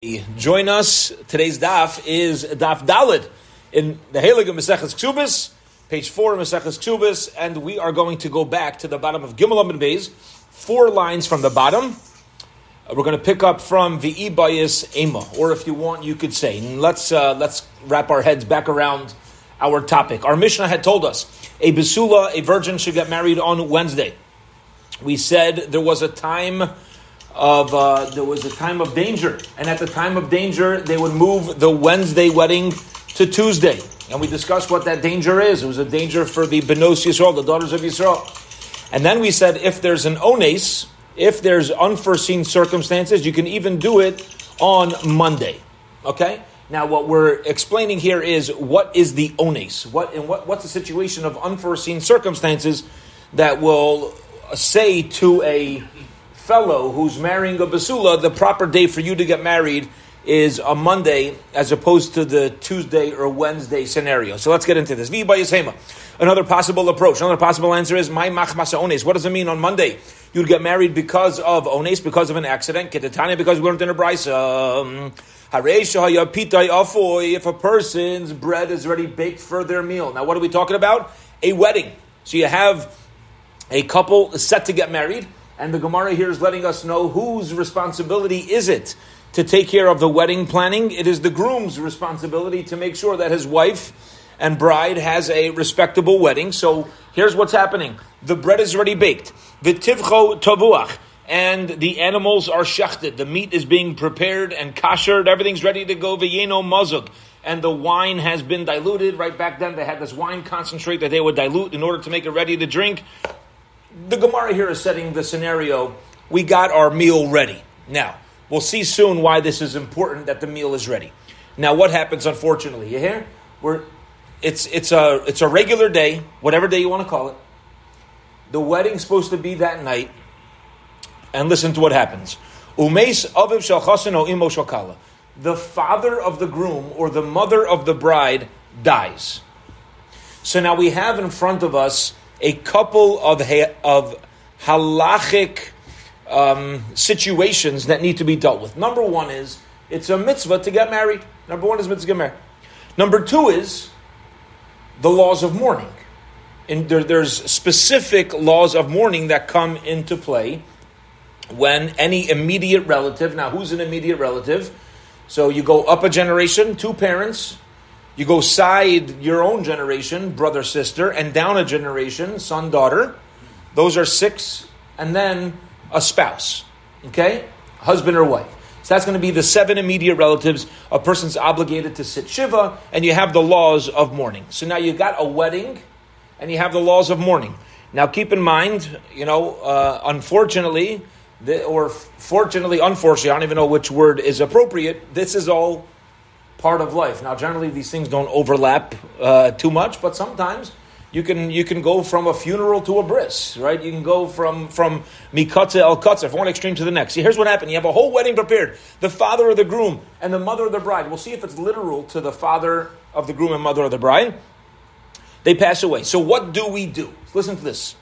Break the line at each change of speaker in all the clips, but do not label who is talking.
Join us. Today's daf is daf Dalid in the Heilige Maseches Ksubis, page four of Maseches Ksubis, and we are going to go back to the bottom of Gimel Amid Beis, four lines from the bottom. Uh, we're going to pick up from V'i Bayis Ema, or if you want, you could say. Let's uh, let's wrap our heads back around our topic. Our Mishnah had told us a besula, a virgin, should get married on Wednesday. We said there was a time of uh, there was a time of danger, and at the time of danger, they would move the Wednesday wedding to Tuesday. And we discussed what that danger is. It was a danger for the Benos Yisrael, the daughters of Yisrael. And then we said if there's an ones, if there's unforeseen circumstances, you can even do it on Monday. Okay? Now, what we're explaining here is what is the ones? What and what, what's the situation of unforeseen circumstances that will say to a fellow who's marrying a basula, the proper day for you to get married is a Monday as opposed to the Tuesday or Wednesday scenario. So let's get into this. Another possible approach, another possible answer is my machmasa ones. What does it mean on Monday? You'd get married because of ones, because of an accident. Ketetanya, because we learned in a brisa. Um, if a person's bread is already baked for their meal. Now, what are we talking about? A wedding. So you have a couple set to get married and the Gemara here is letting us know whose responsibility is it to take care of the wedding planning. It is the groom's responsibility to make sure that his wife and bride has a respectable wedding. So here's what's happening: the bread is already baked, the v'tivcho tavuach, and the animals are shechted. The meat is being prepared and kashered. Everything's ready to go. V'yeno mazug. And the wine has been diluted. Right back then, they had this wine concentrate that they would dilute in order to make it ready to drink the Gemara here is setting the scenario. We got our meal ready. Now, we'll see soon why this is important that the meal is ready. Now, what happens, unfortunately? You hear? We're, it's, it's, a, it's a regular day, whatever day you want to call it. The wedding's supposed to be that night. And listen to what happens. Umeis aviv o imo. The father of the groom or the mother of the bride dies. So now we have in front of us a couple of, of halachic um, situations that need to be dealt with. Number one is it's a mitzvah to get married. Number one is mitzvah to get married. Number two is the laws of mourning. And there, there's specific laws of mourning that come into play when any immediate relative, now who's an immediate relative? So you go up a generation, two parents, you go side your own generation, brother, sister, and down a generation, son, daughter. Those are six, and then a spouse. Okay? Husband or wife. So that's going to be the seven immediate relatives. A person's obligated to sit Shiva, and you have the laws of mourning. So now you've got a wedding, and you have the laws of mourning. Now keep in mind, you know, uh, unfortunately, the, or fortunately, unfortunately, I don't even know which word is appropriate, this is all part of life. Now, generally, these things don't overlap uh, too much, but sometimes you can you can go from a funeral to a bris, right? You can go from from mikatze el katze, from one extreme to the next. See, here's what happened: you have a whole wedding prepared. The father of the groom and the mother of the bride. We'll see if it's literal to the father of the groom and mother of the bride. They pass away. So, what do we do? Listen to this.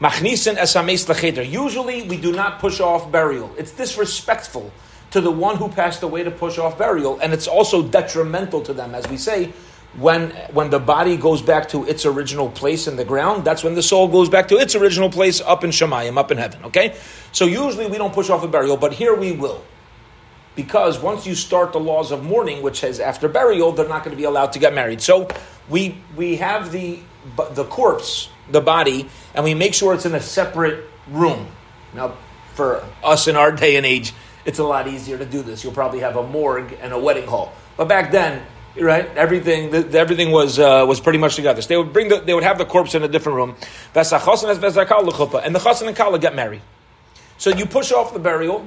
Usually, we do not push off burial. It's disrespectful to the one who passed away to push off burial, and it's also detrimental to them, as we say, when when the body goes back to its original place in the ground, that's when the soul goes back to its original place up in Shemayim, up in heaven. Okay, so usually we don't push off a burial, but here we will, because once you start the laws of mourning, which says after burial, they're not going to be allowed to get married. So we we have the the corpse, the body, and we make sure it's in a separate room. Now, for us in our day and age, it's a lot easier to do this. You'll probably have a morgue and a wedding hall. But back then, right, everything the, everything was uh, was pretty much together. So they would bring the, they would have the corpse in a different room. And the chassan and kala get married. So you push off the burial.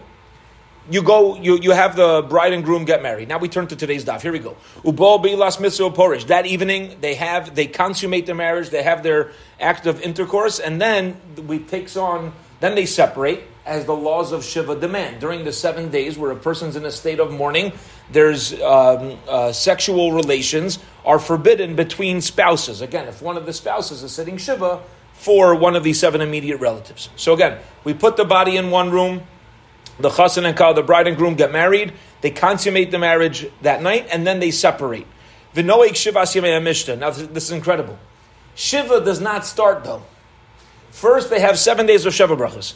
You go, you, you have the bride and groom get married. Now we turn to today's daf. Here we go. Ubo bilas porish. That evening they have they consummate their marriage. They have their act of intercourse, and then we takes on. Then they separate as the laws of Shiva demand. During the seven days where a person's in a state of mourning, there's um, uh, sexual relations are forbidden between spouses. Again, if one of the spouses is sitting Shiva for one of these seven immediate relatives. So again, we put the body in one room, the chassan and kal, the bride and groom get married. They consummate the marriage that night, and then they separate. Yemei mishta. Now this is incredible. Shiva does not start though. First, they have seven days of Sheva brachas.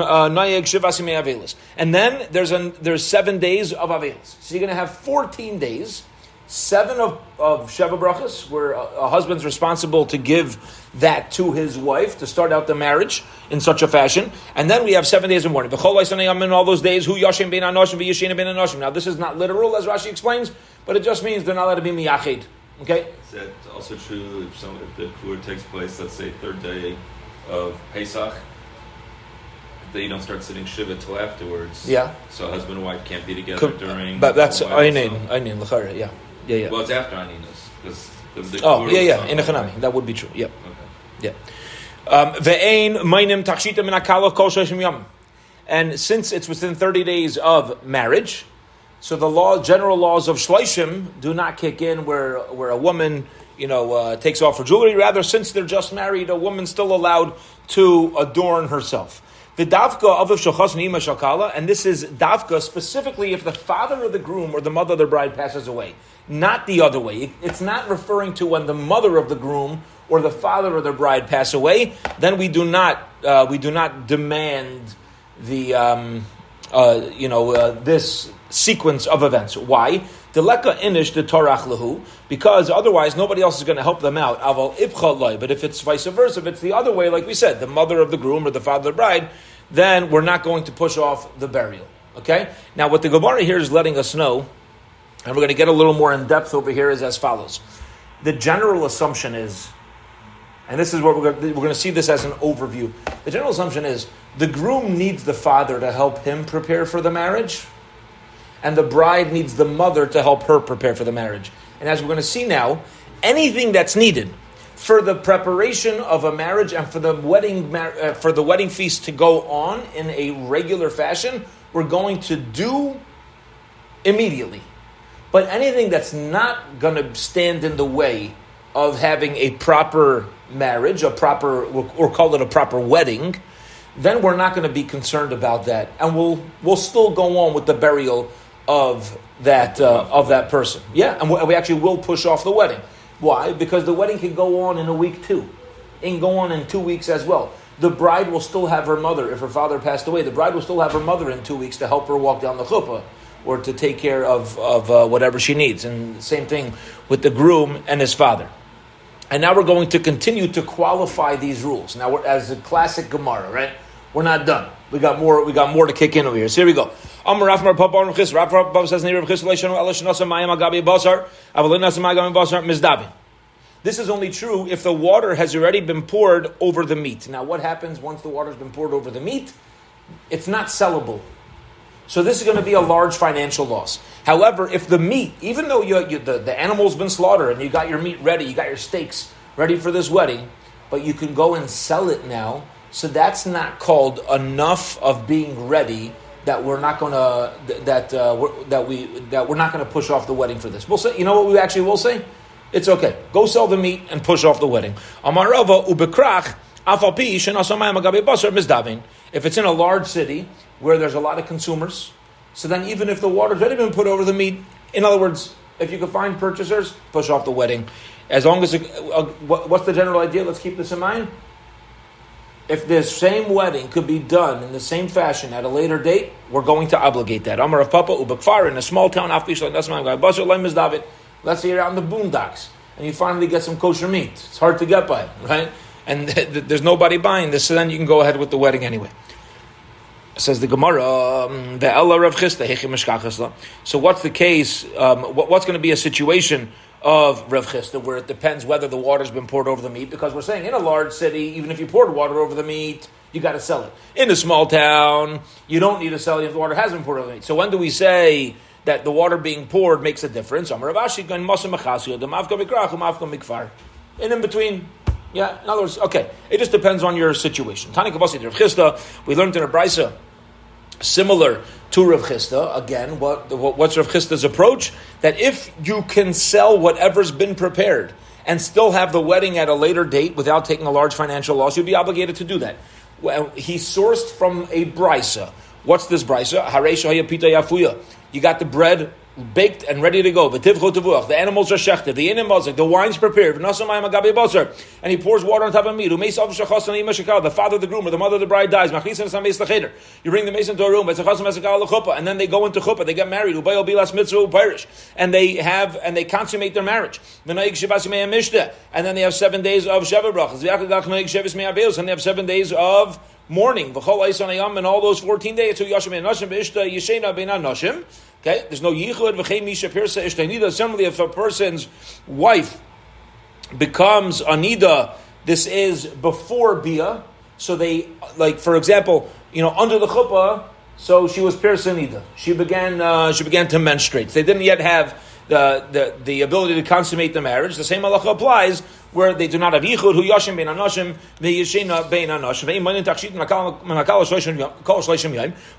Uh, and then there's an, there's seven days of Avelis. So you're going to have 14 days, seven of, of Sheva brachas, where a, a, husband's responsible to give that to his wife to start out the marriage in such a fashion. And then we have seven days of mourning. In all those days, who Yashim ben Anoshim, ben Anoshim. Now, this is not literal, as Rashi explains, but it just means they're not allowed to be miyachid. Okay?
Is that also true if, some, if the kfur takes place, let's say, third day of Pesach, that you don't start sitting shiva till afterwards?
Yeah.
So husband and wife can't be together during.
But that's Ainin, Ainin, Lachara, yeah. Yeah, yeah.
Well, it's after Aninus. Because the, the
oh, yeah, yeah, in a Chanami. That would be true, yep. Okay. Yeah. Um, Ve'ein mainim tachshita min kol. And since it's within 30 days of marriage, so the law, general laws of shloishim do not kick in where, where a woman, you know, uh, takes off her jewelry. Rather, since they're just married, a woman's still allowed to adorn herself. The davka of nima shakala, and this is davka specifically if the father of the groom or the mother of the bride passes away, not the other way. It's not referring to when the mother of the groom or the father of the bride pass away. Then we do not uh, we do not demand the um, uh, you know uh, this sequence of events. Why? Deleka inish the torach lahu, because otherwise nobody else is going to help them out. Aval ibcha But if it's vice versa, if it's the other way, like we said, the mother of the groom or the father of the bride, then we're not going to push off the burial. Okay? Now, what the Gemara here is letting us know, and we're going to get a little more in depth over here, is as follows. The general assumption is, and this is what we're going, to, we're going to see this as an overview. The general assumption is the groom needs the father to help him prepare for the marriage and the bride needs the mother to help her prepare for the marriage. And as we're going to see now, anything that's needed for the preparation of a marriage and for the wedding uh, for the wedding feast to go on in a regular fashion, we're going to do immediately. But anything that's not going to stand in the way of having a proper marriage, a proper or call it a proper wedding, then we're not going to be concerned about that, and we'll we'll still go on with the burial of that uh, of that person. Yeah, and we actually will push off the wedding. Why? Because the wedding can go on in a week too. It can go on in two weeks as well. The bride will still have her mother if her father passed away. The bride will still have her mother in two weeks to help her walk down the chuppah or to take care of, of uh, whatever she needs. And same thing with the groom and his father. And now we're going to continue to qualify these rules. Now, as a classic Gemara, right? We're not done. We got more. We got more to kick in over here. So here we go. Amar Rav Mar Rav Chis. Rav says Rav Chis Mayim Agabi Basar Basar Mizdavin. This is only true if the water has already been poured over the meat. Now, what happens once the water's been poured over the meat? It's not sellable. So this is going to be a large financial loss. However, if the meat, even though you, you, the, the animal's been slaughtered and you got your meat ready, you got your steaks ready for this wedding, but you can go and sell it now, so that's not called enough of being ready that we're not going to that uh, that we that we're not going to push off the wedding for this. We'll say, you know what we actually will say? It's okay. Go sell the meat and push off the wedding. Amarava ubekrach if it's in a large city where there's a lot of consumers, so then even if the water's already been put over the meat, in other words, if you can find purchasers, push off the wedding. As long as, it, uh, what's the general idea? Let's keep this in mind if this same wedding could be done in the same fashion at a later date, we're going to obligate that. Amar Rav Papa Ubakfar in a small town, let's say you're out the boondocks and you finally get some kosher meat. It's hard to get by, right? And there's nobody buying this, so then you can go ahead with the wedding anyway. Says the Gemara, um, the Ella Rav Chisda, So what's the case? Um, what's going to be a situation of Rav Chisda, where it depends whether the water's been poured over the meat, because we're saying in a large city, even if you poured water over the meat, you got to sell it. In a small town, you don't need to sell it if the water hasn't poured over the meat. So when do we say that the water being poured makes a difference? Um in in between. Yeah, in other words, okay, it just depends on your situation. Tani Kavasi Rav Chisda, we learned in a brisa similar to Rav Chisda. Again, what, what's Rav Chisda's approach? That if you can sell whatever's been prepared and still have the wedding at a later date without taking a large financial loss, you'd be obligated to do that. Well, he sourced from a brisa What's this brisa? Haresha hayapita yafuya. You got the bread baked and ready to go. The animals are shechted. The animals, the wine's prepared. And he pours water on top of meat. The father of the groom or the mother of the bride dies. You bring the mason to a room. And then they go into chuppah. They get married. And they have and they consummate their marriage. And then they have seven days of Sheva. And they have seven days of mourning. And all those 14 days. Okay, there's no yichud v'chein misha pirsa ishtainida. Similarly, if a person's wife becomes anida, this is before bia. So they, like for example, you know, under the chuppah, so she was pirsa anida. She began, uh, she began to menstruate. They didn't yet have the, the, the ability to consummate the marriage. The same halacha applies where they do not have yichud, hu yashim bein anoshim, ve'yishena bein menakal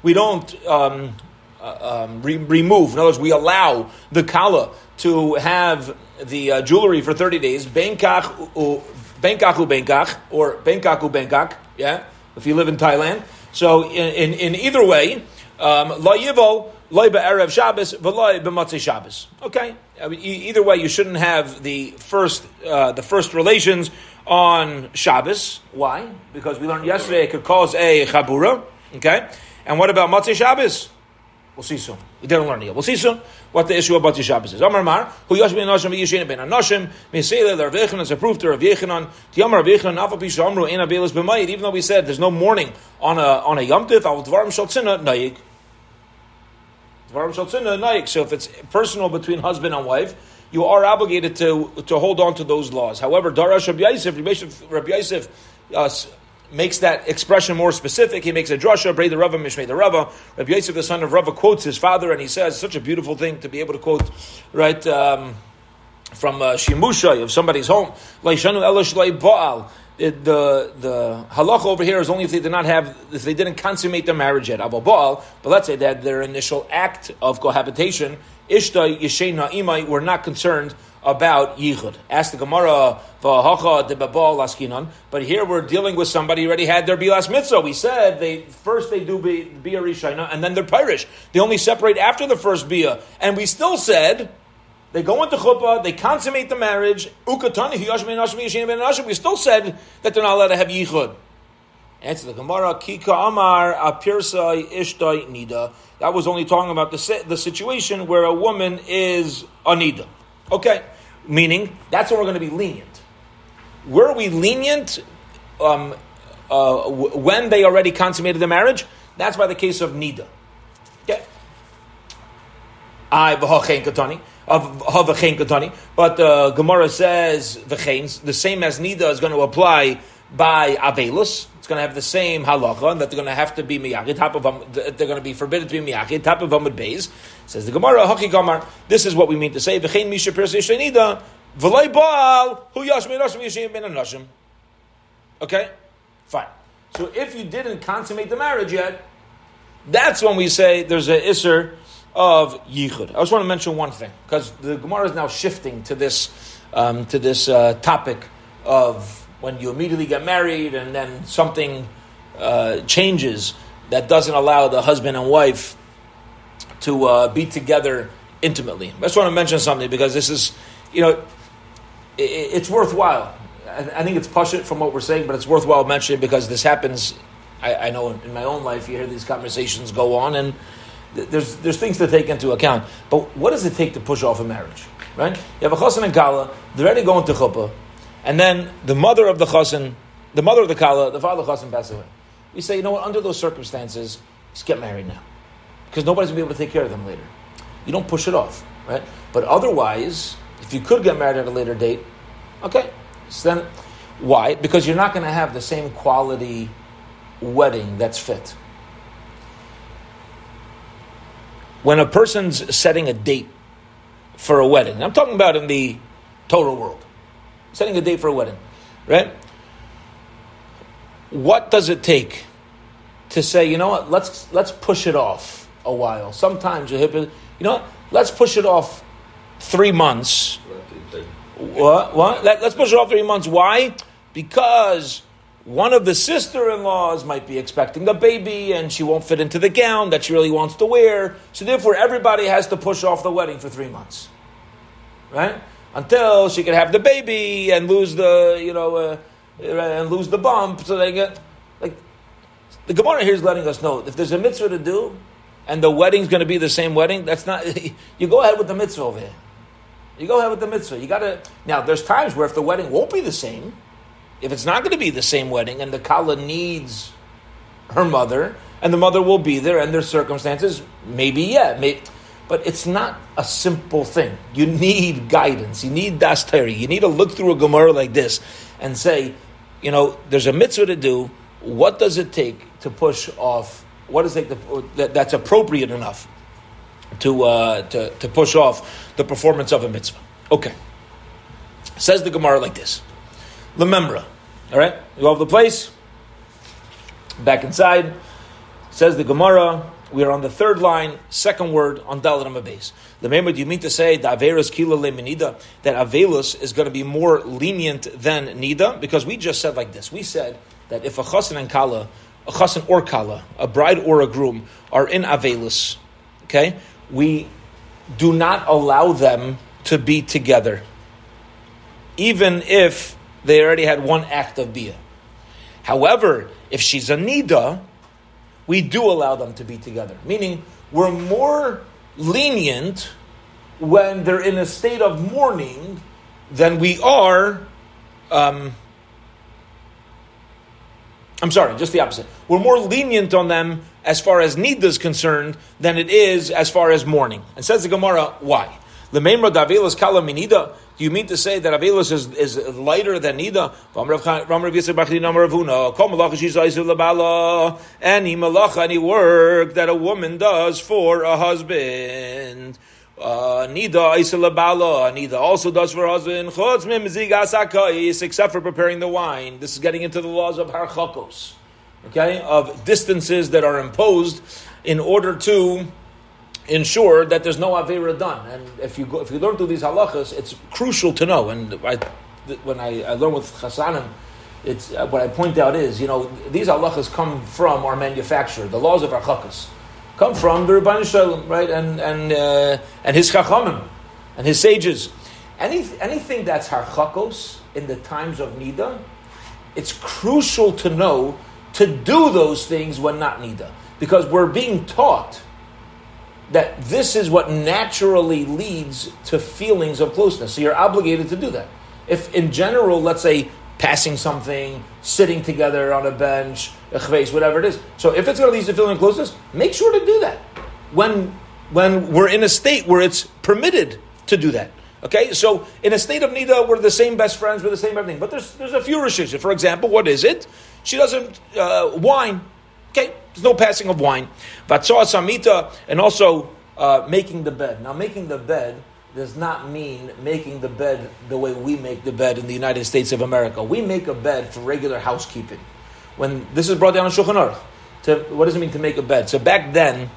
We don't um, uh, um, re- remove. In other words, we allow the kala to have the uh, jewelry for 30 days. Bangkok, u Bangkok, or Bangkok Bangkok, yeah, if you live in Thailand. So in, in, in either way, um, la yivo, loy erev Shabbos, v'loy b'matzei Shabbos. Okay? I mean, either way, you shouldn't have the first, uh, the first relations on Shabbos. Why? Because we learned yesterday it could cause a chabura. Okay? And what about Matzei Shabbos? We'll see soon. We didn't learn yet. We'll see soon what the issue about the Shabbos is. Amar Mar, who Yosh ben Nashim v'Yishin ben Anashim, Meseile Rav Yechanan, approved to Rav Yechanan, Tiyam Rav Yechanan, Afa Pisha Amru, Ein Abelis even though we said there's no mourning on a, on a Yom Tif, Al Dvarim Shal Tzina, Nayik. Dvarim Shal Tzina, Nayik. So if it's personal between husband and wife, you are obligated to, to hold on to those laws. However, Darash Rabbi Yosef, Rabbi Yosef, uh, makes that expression more specific. He makes a drasha, Bray the Rava, Mishmei the Rava. Rabbi Yosef, the son of Rava, quotes his father, and he says, such a beautiful thing to be able to quote, right, um, from uh, Shimusha of somebody's home. Laishanu Elish Baal. The, the halacha over here is only if they did not have if they didn't consummate their marriage yet Abu Baal, but let's say that their initial act of cohabitation, Ishta Yeshena Imai, were not concerned about yichud. Ask the Gemara. But here we're dealing with somebody who already had their bilas mitzvah. We said they first they do bia rishayna and then they're pirish. They only separate after the first bia, and we still said. They go into chuppah, they consummate the marriage. We still said that they're not allowed to have yichud. Answer the Gemara, Kika Amar Apirsai Ishtai Nida. That was only talking about the, the situation where a woman is a Nida. Okay meaning that's when we're going to be lenient. Were we lenient um, uh, when they already consummated the marriage? That's by the case of Nida. Okay. I katani of But uh, Gemara says v'chein the same as Nida is going to apply by Avelus. It's going to have the same halacha, and that they're going to have to be miyachid. They're going to be forbidden to be miyachid. Top of amud beis says the Gemara. Haki Gamar. This is what we mean to say. V'chein misha persishenida v'lay baal hu yashmi nashim yishim ben nashim. Okay, fine. So if you didn't consummate the marriage yet, that's when we say there's a isser of yichud. I just want to mention one thing because the Gemara is now shifting to this um, to this uh, topic of when you immediately get married and then something uh, changes that doesn't allow the husband and wife to uh, be together intimately. I just want to mention something because this is, you know, it, it's worthwhile. I, I think it's push it from what we're saying, but it's worthwhile mentioning because this happens. I, I know in, my own life, you hear these conversations go on, and there's there's things to take into account. But what does it take to push off a marriage? Right? You have a chassan and kala. They're already going to chuppah. And then the mother of the chassan, the mother of the kala, the father of the chassan passed away. We say, you know what, under those circumstances, just get married now. Because nobody's going to be able to take care of them later. You don't push it off, right? But otherwise, if you could get married at a later date, okay. So then, why? Because you're not going to have the same quality wedding that's fit. When a person's setting a date for a wedding, I'm talking about in the total world, setting a date for a wedding, right? What does it take to say, you know what, let's let's push it off a while. Sometimes you you know what, let's push it off three months. What? What? Let, us push it off three months. Why? Because one of the sister-in-laws might be expecting a baby and she won't fit into the gown that she really wants to wear. So therefore, everybody has to push off the wedding for three months, right? Until she can have the baby and lose the, you know, uh, and lose the bump. So they get like the Gemara here is letting us know if there's a mitzvah to do, and the wedding's going to be the same wedding. That's not. you go ahead with the mitzvah over here. You go ahead with the mitzvah. You got to now. There's times where if the wedding won't be the same if it's not going to be the same wedding and the Kala needs her mother and the mother will be there and there's circumstances, maybe, yeah. May, but it's not a simple thing. You need guidance. You need dasteri. You need to look through a Gemara like this and say, you know, there's a mitzvah to do. What does it take to push off? What is it that, that's appropriate enough to, uh, to, to push off the performance of a mitzvah? Okay. Says the Gemara like this. Lemembra. All right, you have the place. Back inside, says the Gemara. We are on the third line, second word on Dalit base. The member, do you mean to say that Avelus is going to be more lenient than Nida? Because we just said like this. We said that if a chassan and kala, a chassan or kala, a bride or a groom, are in Avelus, okay, we do not allow them to be together. Even if they already had one act of bia. However, if she's a nida, we do allow them to be together. Meaning, we're more lenient when they're in a state of mourning than we are. Um, I'm sorry, just the opposite. We're more lenient on them as far as nida is concerned than it is as far as mourning. And says the Gemara, why? The Davilas Kala Minida. Do you mean to say that Avelus is, is lighter than Nida? Any malacha, any work that a woman does for a husband. Uh, Nida Isalabala, Nida also does for husband, except for preparing the wine. This is getting into the laws of Harchakos, okay, of distances that are imposed in order to ensure that there's no avera done. And if you go, if you learn through these halachas, it's crucial to know. And I, when I, I learn with chasanim, it's uh, what I point out is you know these halachas come from our manufacturer. The laws of our chakas come from the Rabban Shalom, right? And and uh, and his chachamim and his sages. Any, anything that's harchakos in the times of nida, it's crucial to know to do those things when not nida, because we're being taught that this is what naturally leads to feelings of closeness. So you're obligated to do that. If in general, let's say, passing something, sitting together on a bench, a chveis, whatever it is. So if it's going to lead to feeling of closeness, make sure to do that when when we're in a state where it's permitted to do that. Okay, so in a state of nida, we're the same best friends, we're the same everything. But there's there's a few restrictions. For example, what is it? She doesn't uh, wine. Okay, there's no passing of wine. Vatsoa samita, and also uh, making the bed. Now, making the bed does not mean making the bed the way we make the bed in the United States of America. We make a bed for regular housekeeping. When this is brought down in Shulchan Aruch, to, what does it mean to make a bed? So back then,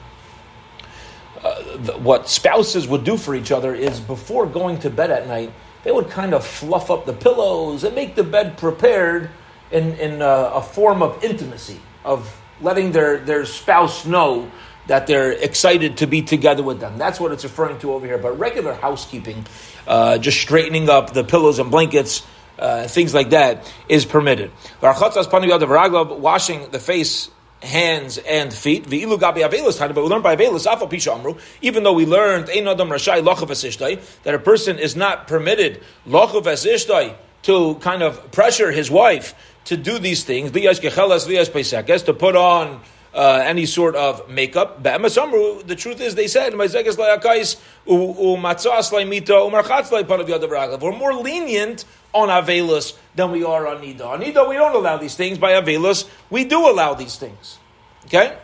uh, the, what spouses would do for each other is before going to bed at night, they would kind of fluff up the pillows and make the bed prepared in, in a, a form of intimacy, of letting their, their spouse know that they're excited to be together with them. That's what it's referring to over here. But regular housekeeping, uh, just straightening up the pillows and blankets, uh, things like that, is permitted. Washing the face hands and feet. But we learned by Avelis, even though we learned that a person is not permitted to kind of pressure his wife to do these things, to put on uh, any sort of makeup. The truth is, they said, we're more lenient on Avelus than we are on Nida. On Nida, we don't allow these things. By Avelus, we do allow these things. Okay?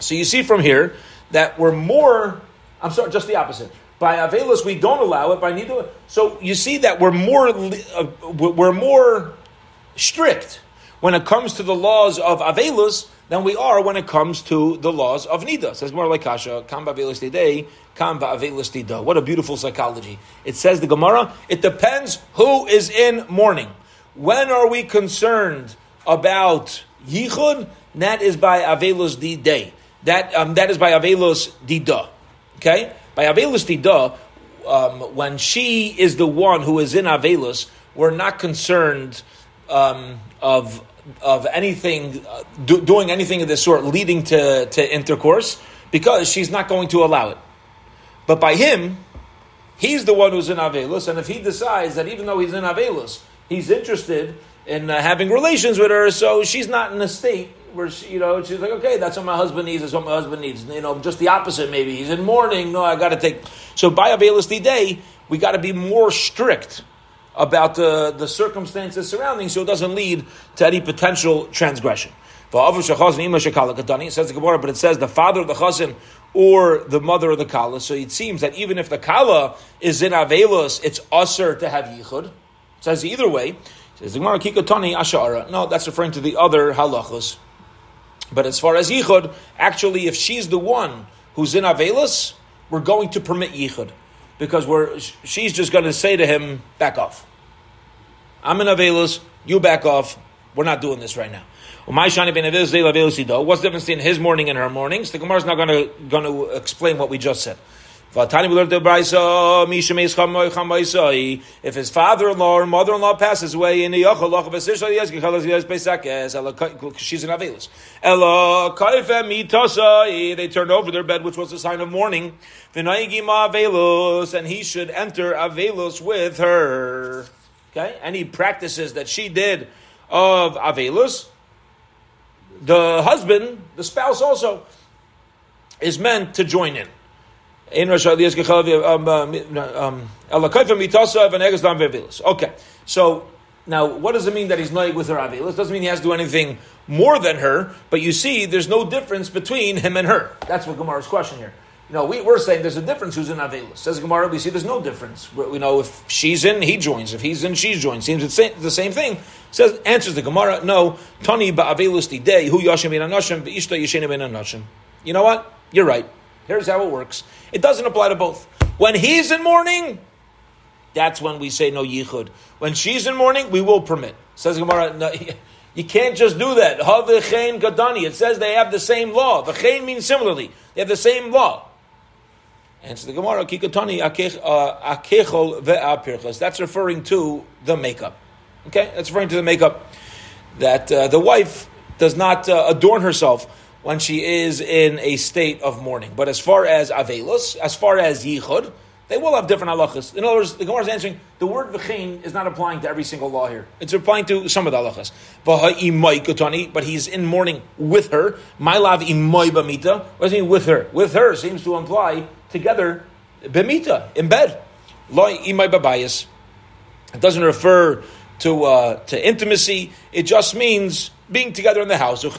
So you see from here that we're more, I'm sorry, just the opposite. By Avelus, we don't allow it. By Nida, so you see that we're more, uh, we're more strict when it comes to the laws of Avelus than we are when it comes to the laws of Nida. Says more like Kasha, Kam Ba'avelis Kam Ba'avelis What a beautiful psychology. It says the Gemara, it depends who is in mourning. When are we concerned about yichud, that is by avelus di day. That um, that is by avelus dida. Okay, by avelus dida, um, when she is the one who is in avelus, we're not concerned um, of of anything do, doing anything of this sort leading to, to intercourse because she's not going to allow it. But by him, he's the one who's in avelus, and if he decides that even though he's in avelus, he's interested in uh, having relations with her, so she's not in a state where she, you know she's like, okay, that's what my husband needs. That's what my husband needs. You know, just the opposite. Maybe he's in mourning. No, I got to take. So by avelus the day, we got to be more strict about the, the circumstances surrounding, so it doesn't lead to any potential transgression. Says the Gemara, but it says the father of the chazan or the mother of the kala. So it seems that even if the kala is in avelus, it's usher to have yichud. It says either way. Says the Gemara, kikotani ashara. No, that's referring to the other halachas. But as far as yichud, actually, if she's the one who's in avelus, we're going to permit yichud because we're she's just going to say to him, back off. I'm in avelus, you back off. We're not doing this right now. What's the difference between his morning and her mornings? The Gemara is not going to going to explain what we just said. If his father-in-law or mother-in-law passes away in she's an avelus. They turn over their bed, which was a sign of mourning. And he should enter avelus with her. Okay, any practices that she did of avelus the husband, the spouse also, is meant to join in. Um, um, okay, so now what does it mean that he's noig with her avilas? Doesn't mean he has to do anything more than her, but you see, there's no difference between him and her. That's what Gemara's question here. You know, we, we're saying there's a difference who's in Avelus. Says Gemara, we see there's no difference. We know if she's in, he joins. If he's in, she joins. Seems it's the same thing. Says answers the Gemara, no. Tani ba'avelus day hu yashim bin anashim v'ishta yishena bin anashim. You know what? You're right. Here's how it works. It doesn't apply to both. When he's in mourning, that's when we say no yichud. When she's in mourning, we will permit. Says Gemara, no, you can't just do that. gadani. It says they have the same law. The chen means similarly. They have the same law. Answer the Gemara, Kikatani uh, akechol ve'apirchas. That's referring to the makeup. Okay, that's referring to the makeup that uh, the wife does not uh, adorn herself when she is in a state of mourning. But as far as avelus, as far as yichud, they will have different halachas. In other words, the Gemara is answering the word v'chein is not applying to every single law here. It's applying to some of the halachas. But he's in mourning with her. My lav imay bamita. What does he mean with her? With her seems to imply together bemita in bed. Loi imay babayas. It doesn't refer to uh, to intimacy. It just means being together in the house. Uh,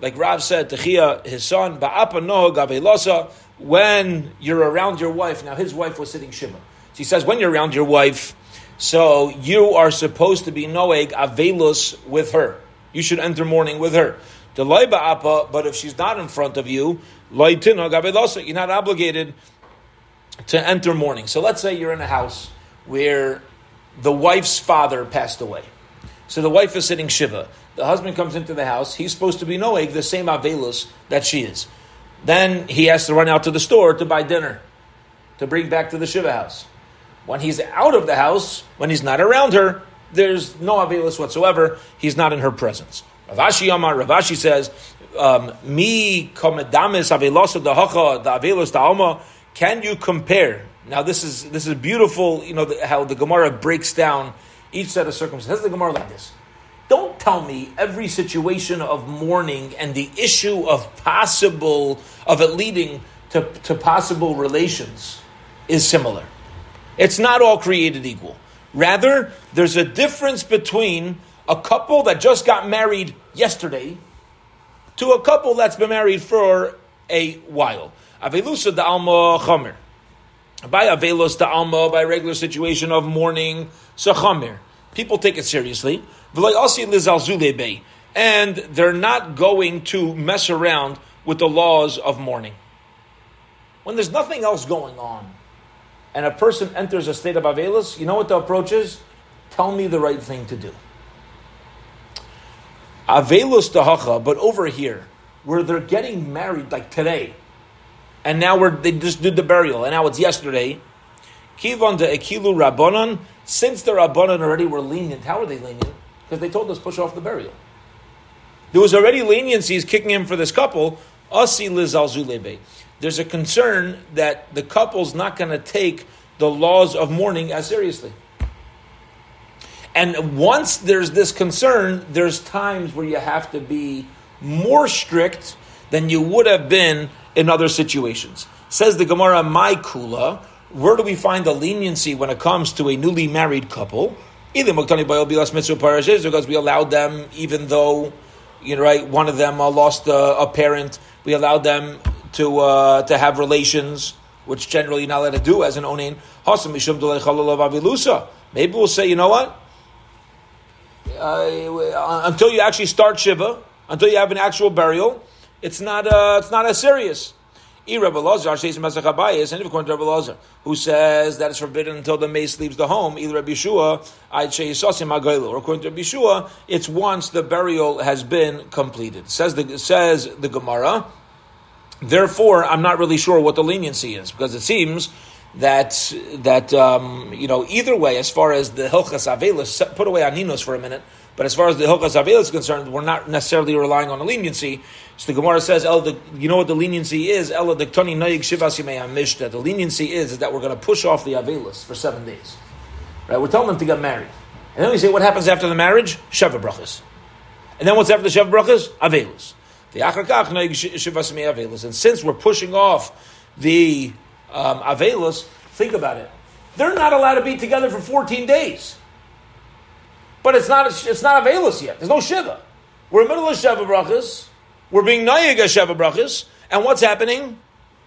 like Rav said to his son, when you're around your wife, now his wife was sitting Shiva. So he says, when you're around your wife, so you are supposed to be noeg avelus with her. You should enter mourning with her. But if she's not in front of you, you're not obligated to enter mourning. So let's say you're in a house where the wife's father passed away. So the wife is sitting Shiva. The husband comes into the house. He's supposed to be noeg the same avelus that she is. Then he has to run out to the store to buy dinner to bring back to the Shiva house. When he's out of the house, when he's not around her, there's no avelus whatsoever. He's not in her presence. Rav Ashi Amar, Rav Ashi says, um, Mi komedamis avelosa dahacha da avelus. Can you compare? Now this is this is beautiful. You know how the Gemara breaks down each set of circumstances. The Gemara like this. Don't tell me every situation of mourning and the issue of possible, of it leading to, to possible relations is similar. It's not all created equal. Rather, there's a difference between a couple that just got married yesterday to a couple that's been married for a while. Avelusa da alma chomer. By avelus da alma, by regular situation of mourning, sachamer. People take it seriously. And they're not going to mess around with the laws of mourning. When there's nothing else going on, and a person enters a state of avelus, you know what the approach is? Tell me the right thing to do. Avelus dahacha, but over here, where they're getting married like today, and now we're they just did the burial, and now it's yesterday. Kivon de Ekilu Rabbanon, since the Rabbanon already were lenient, how are they lenient? Because they told us push off the burial. There was already leniencies kicking in for this couple. Asi lizalzulebe. There's a concern that the couple's not going to take the laws of mourning as seriously. And once there's this concern, there's times where you have to be more strict than you would have been in other situations. Says the Gemara, my kula, where do we find the leniency when it comes to a newly married couple? Either because we allowed them, even though you know, right, one of them uh, lost a parent, we allowed them to uh, to have relations, which generally you're not allowed to do as an onin. Maybe we'll say, you know what? Uh, until you actually start shiva, until you have an actual burial, it's not uh, it's not as serious. And according to Rabbi Lazar, who says that it's forbidden until the mace leaves the home, either Rabbi Yeshua, or according to Rabbi Yeshua, it's once the burial has been completed. Says the says the Gemara. Therefore, I'm not really sure what the leniency is because it seems that that um, you know either way, as far as the hilchas avelis, put away aninos for a minute. But as far as the hilchas avelis is concerned, we're not necessarily relying on a leniency. So the Gemara says, El, the, you know what the leniency is? Ella the toni noyig shivas mishta. The leniency is, is that we're going to push off the avelis for seven days. Right? We're telling them to get married, and then we say, what happens after the marriage? Sheva brachas. And then what's after the Sheva brachas? Avelis. The achakach noyig shivas avelis. And since we're pushing off the um, Avelis, think about it. They're not allowed to be together for 14 days. But it's not, it's not Avelis yet. There's no Shiva. We're in the middle of shiva Brachas. We're being Nayig Sheva Brachas. And what's happening?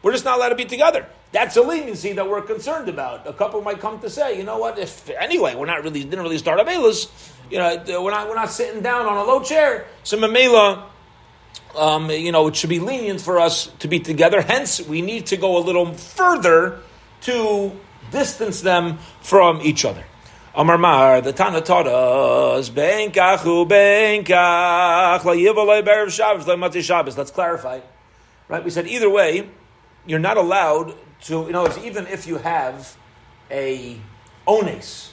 We're just not allowed to be together. That's a leniency that we're concerned about. A couple might come to say, you know what? If anyway, we're not really didn't really start Avelis. You know, we're not we're not sitting down on a low chair. So Mamela, um, you know, it should be lenient for us to be together. Hence, we need to go a little further to distance them from each other. Amar Mar, the Tana taught us, Benkachu Benkach, La Yivaloi Berev Shabbos, La Shabbos. Let's clarify. Right? We said either way, you're not allowed to, you know, even if you have a ones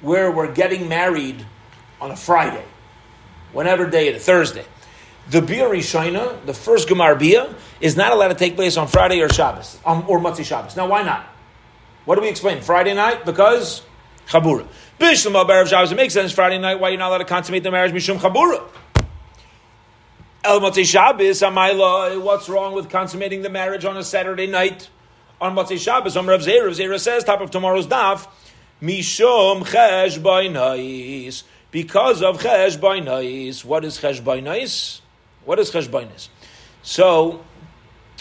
where we're getting married on a Friday, whenever day it is, Thursday the Bia Rishina, the first Gemar Bia, is not allowed to take place on Friday or Shabbos, um, or Matzi Shabbos. Now, why not? What do we explain? Friday night? Because Chabura. Bishlam Bar Shabbos, it makes sense Friday night, why you're not allowed to consummate the marriage, Mishum Chabura. El Matzi Shabbos, Amayla, what's wrong with consummating the marriage on a Saturday night? On Matzi Shabbos, Om Rav Zera, Rav Zera says, top of tomorrow's daf, Mishum Chesh Bainais. Because of Chesh Bainais. What is Chesh Bainais? What is cheshbonis? So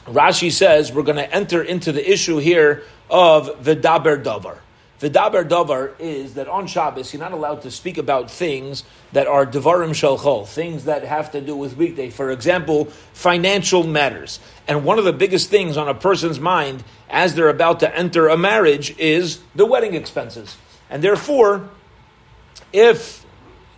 Rashi says we're going to enter into the issue here of vidaber davar. Vidaber davar is that on Shabbos you're not allowed to speak about things that are devarim shalchol, things that have to do with weekday. For example, financial matters. And one of the biggest things on a person's mind as they're about to enter a marriage is the wedding expenses. And therefore, if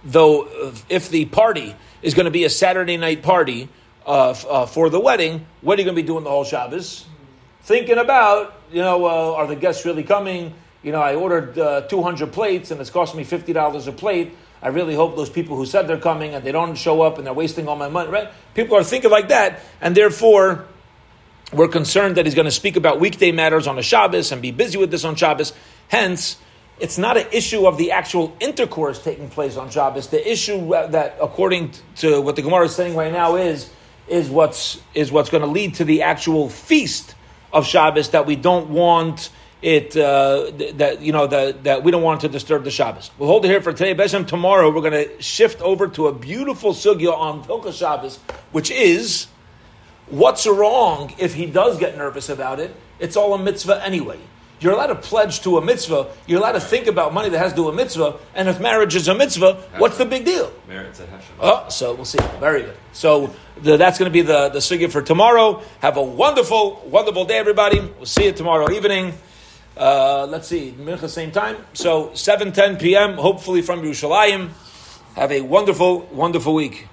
though if the party is going to be a Saturday night party uh, uh, for the wedding, what are you going to be doing the whole Shabbos? Thinking about, you know, uh, are the guests really coming? You know, I ordered uh, 200 plates and it's costing me $50 a plate. I really hope those people who said they're coming and they don't show up and they're wasting all my money, right? People are thinking like that, and therefore, we're concerned that he's going to speak about weekday matters on a Shabbos and be busy with this on Shabbos. Hence, it's not an issue of the actual intercourse taking place on Shabbos. The issue that, according to what the Gemara is saying right now, is is what's is what's going to lead to the actual feast of Shabbos that we don't want it uh, that you know that that we don't want to disturb the Shabbos. We'll hold it here for today. Beshem tomorrow we're going to shift over to a beautiful sugya on Hilchas Shabbos, which is what's wrong if he does get nervous about it. It's all a mitzvah anyway. You're allowed to pledge to a mitzvah. You're allowed to think about money that has to do a mitzvah. And if marriage is a mitzvah, what's the big deal?
Marriage a heshem.
Oh, so we'll see. Very good. So the, that's going to be the the sugya for tomorrow. Have a wonderful, wonderful day, everybody. We'll see you tomorrow evening. Uh, let's see, mincha same time. So 7, 10 p.m. Hopefully from Yerushalayim. Have a wonderful, wonderful week.